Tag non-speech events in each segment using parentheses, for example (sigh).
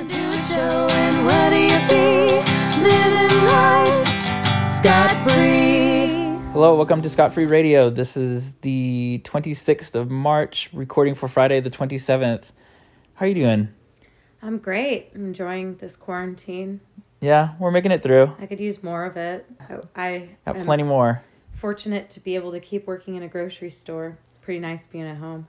to do a show, and what do you be? Living life scot free. Hello, welcome to Scott Free Radio. This is the 26th of March, recording for Friday the 27th. How are you doing? I'm great. I'm enjoying this quarantine. Yeah, we're making it through. I could use more of it. I, I Got plenty more. fortunate to be able to keep working in a grocery store. It's pretty nice being at home.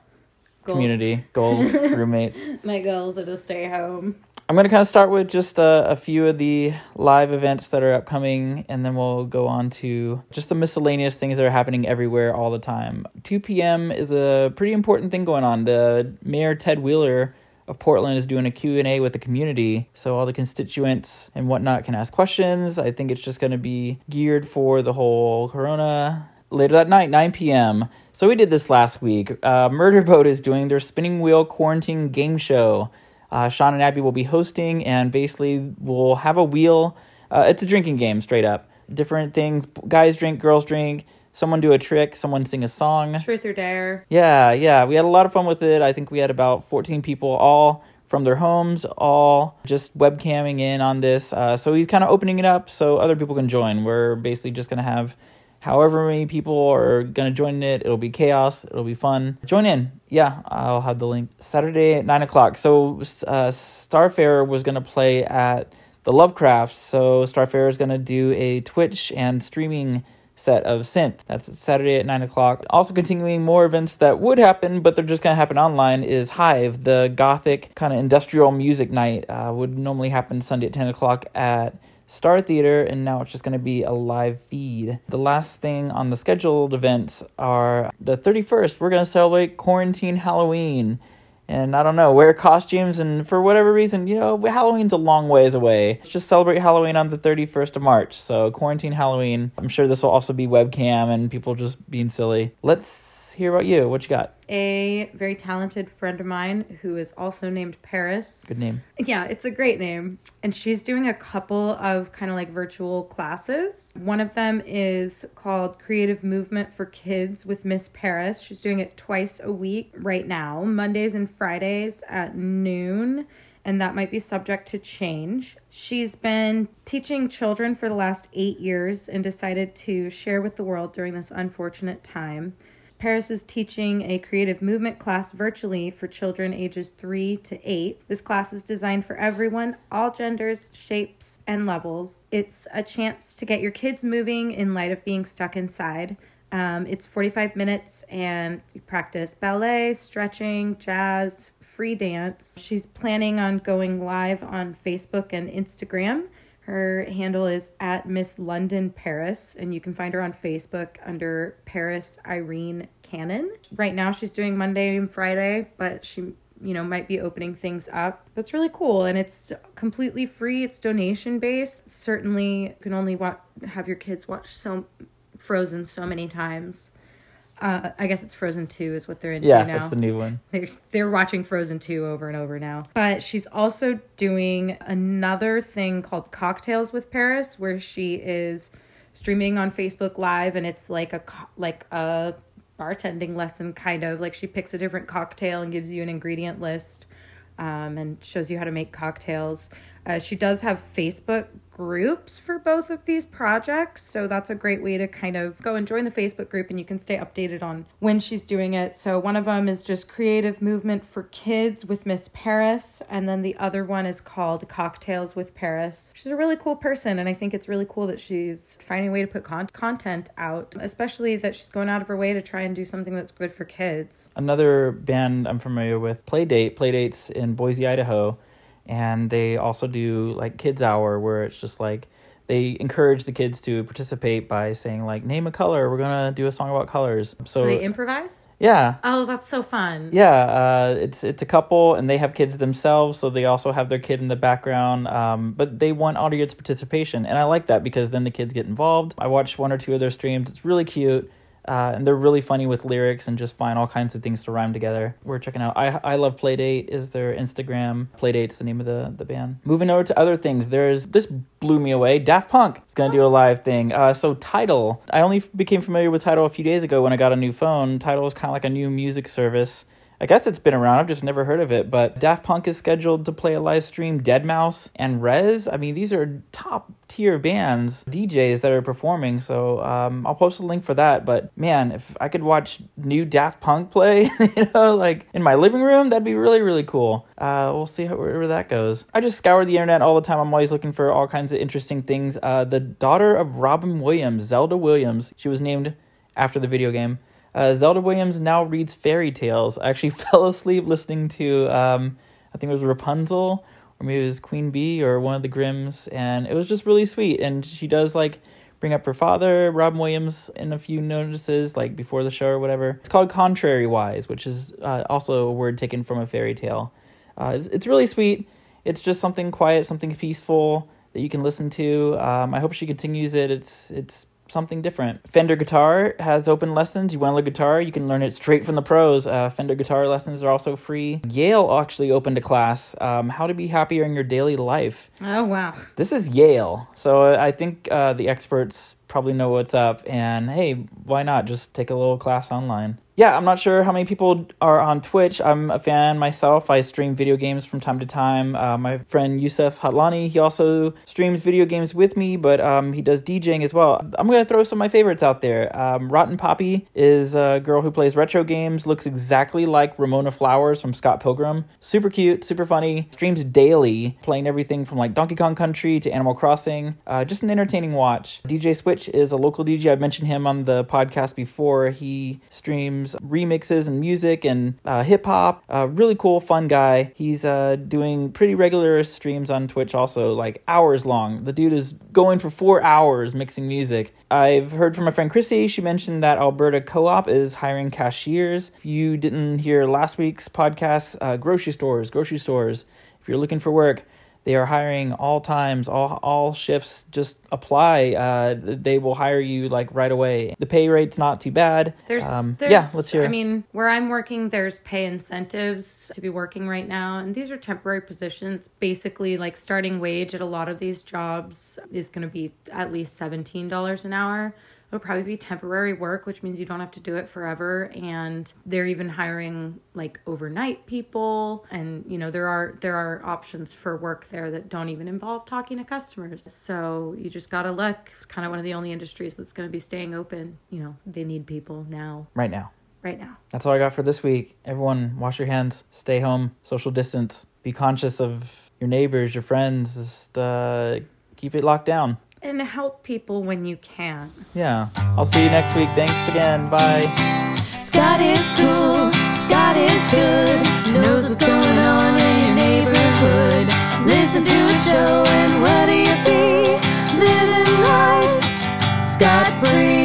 Goals. Community, goals, (laughs) roommates. My goals are to stay home. I'm going to kind of start with just uh, a few of the live events that are upcoming, and then we'll go on to just the miscellaneous things that are happening everywhere all the time. 2 p.m. is a pretty important thing going on. The Mayor Ted Wheeler of Portland is doing a Q&A with the community, so all the constituents and whatnot can ask questions. I think it's just going to be geared for the whole corona later that night, 9 p.m. So we did this last week. Uh, Murder Boat is doing their spinning wheel quarantine game show. Uh, Sean and Abby will be hosting, and basically we'll have a wheel. Uh, it's a drinking game, straight up. Different things. Guys drink, girls drink. Someone do a trick. Someone sing a song. Truth or dare. Yeah, yeah. We had a lot of fun with it. I think we had about 14 people all from their homes, all just webcamming in on this. Uh, so he's kind of opening it up so other people can join. We're basically just going to have however many people are going to join in it. It'll be chaos. It'll be fun. Join in. Yeah, I'll have the link. Saturday at 9 o'clock. So uh, Starfarer was going to play at the Lovecraft. So Starfarer is going to do a Twitch and streaming set of synth. That's Saturday at 9 o'clock. Also, continuing more events that would happen, but they're just going to happen online, is Hive, the gothic kind of industrial music night. Uh, would normally happen Sunday at 10 o'clock at Star Theater, and now it's just going to be a live feed. The last thing on the scheduled events are the 31st, we're going to celebrate Quarantine Halloween. And I don't know, wear costumes, and for whatever reason, you know, Halloween's a long ways away. Let's just celebrate Halloween on the 31st of March. So, quarantine Halloween. I'm sure this will also be webcam and people just being silly. Let's hear about you. What you got? A very talented friend of mine who is also named Paris. Good name. Yeah, it's a great name. And she's doing a couple of kind of like virtual classes. One of them is called Creative Movement for Kids with Miss Paris. She's doing it twice a week right now, Mondays and Fridays at noon. And that might be subject to change. She's been teaching children for the last eight years and decided to share with the world during this unfortunate time. Paris is teaching a creative movement class virtually for children ages 3 to 8. This class is designed for everyone, all genders, shapes, and levels. It's a chance to get your kids moving in light of being stuck inside. Um, it's 45 minutes and you practice ballet, stretching, jazz, free dance. She's planning on going live on Facebook and Instagram. Her handle is at Miss London Paris, and you can find her on Facebook under Paris Irene Cannon. Right now, she's doing Monday and Friday, but she, you know, might be opening things up. That's really cool, and it's completely free. It's donation based. Certainly, you can only watch, have your kids watch so Frozen so many times. Uh, I guess it's Frozen 2 is what they're into Yeah, now. that's the new one. They're, they're watching Frozen 2 over and over now. But she's also doing another thing called Cocktails with Paris, where she is streaming on Facebook Live, and it's like a like a bartending lesson, kind of like she picks a different cocktail and gives you an ingredient list, um, and shows you how to make cocktails. Uh, she does have Facebook groups for both of these projects, so that's a great way to kind of go and join the Facebook group and you can stay updated on when she's doing it. So, one of them is just Creative Movement for Kids with Miss Paris, and then the other one is called Cocktails with Paris. She's a really cool person, and I think it's really cool that she's finding a way to put con- content out, especially that she's going out of her way to try and do something that's good for kids. Another band I'm familiar with, Playdate. Playdate's in Boise, Idaho. And they also do like kids hour where it's just like they encourage the kids to participate by saying like name a color. We're gonna do a song about colors. So they improvise? yeah, Oh, that's so fun. yeah. Uh, it's it's a couple and they have kids themselves, so they also have their kid in the background. Um, but they want audience participation, and I like that because then the kids get involved. I watched one or two of their streams. It's really cute. Uh, and they're really funny with lyrics and just find all kinds of things to rhyme together. We're checking out. I I love Playdate is their Instagram. Playdate's the name of the the band. Moving over to other things. There's this blew me away. Daft Punk is gonna do a live thing. Uh, so Tidal. I only became familiar with Tidal a few days ago when I got a new phone. Tidal is kind of like a new music service. I guess it's been around. I've just never heard of it. But Daft Punk is scheduled to play a live stream. Deadmau5 and REZZ. I mean, these are top tier bands, DJs that are performing. So um, I'll post a link for that. But man, if I could watch new Daft Punk play, (laughs) you know, like in my living room, that'd be really, really cool. Uh, we'll see how, where that goes. I just scour the internet all the time. I'm always looking for all kinds of interesting things. Uh, the daughter of Robin Williams, Zelda Williams, she was named after the video game. Uh, Zelda Williams now reads fairy tales. I actually (laughs) fell asleep listening to, um, I think it was Rapunzel, or maybe it was Queen Bee, or one of the Grimms, and it was just really sweet. And she does like bring up her father, Robin Williams, in a few notices, like before the show or whatever. It's called Contrariwise, which is uh, also a word taken from a fairy tale. Uh, it's, it's really sweet. It's just something quiet, something peaceful that you can listen to. Um, I hope she continues it. It's it's something different. Fender Guitar has open lessons. You want to learn guitar, you can learn it straight from the pros. Uh, Fender Guitar lessons are also free. Yale actually opened a class, um, How to Be Happier in Your Daily Life. Oh, wow. This is Yale. So I think uh, the experts probably know what's up. And hey, why not just take a little class online? Yeah, I'm not sure how many people are on Twitch. I'm a fan myself. I stream video games from time to time. Uh, my friend Yusuf Hatlani, he also streams video games with me, but um, he does DJing as well. I'm going to throw some of my favorites out there. Um, Rotten Poppy is a girl who plays retro games, looks exactly like Ramona Flowers from Scott Pilgrim. Super cute, super funny, streams daily, playing everything from like Donkey Kong Country to Animal Crossing. Uh, just an entertaining watch. DJ Switch is a local DJ. I've mentioned him on the podcast before. He streams remixes and music and uh, hip hop. Uh, really cool, fun guy. He's uh, doing pretty regular streams on Twitch, also like hours long. The dude is going for four hours mixing music. I've heard from my friend Chrissy. She mentioned that Alberta Co op is hiring cashiers. If you didn't hear last week's podcast, uh, grocery stores, grocery stores, if you're looking for work, they are hiring all times, all all shifts. Just apply. Uh, they will hire you like right away. The pay rate's not too bad. There's, um, there's yeah. Let's hear. I mean, where I'm working, there's pay incentives to be working right now, and these are temporary positions. Basically, like starting wage at a lot of these jobs is going to be at least seventeen dollars an hour it'll probably be temporary work, which means you don't have to do it forever. And they're even hiring like overnight people. And you know, there are there are options for work there that don't even involve talking to customers. So you just gotta look. It's kind of one of the only industries that's gonna be staying open. You know, they need people now. Right now. Right now. That's all I got for this week. Everyone, wash your hands, stay home, social distance, be conscious of your neighbors, your friends, just uh, keep it locked down and help people when you can. Yeah. I'll see you next week. Thanks again. Bye. Scott is cool. Scott is good. Knows what's going on in your neighborhood. Listen to his show and what do you be living life Scott free.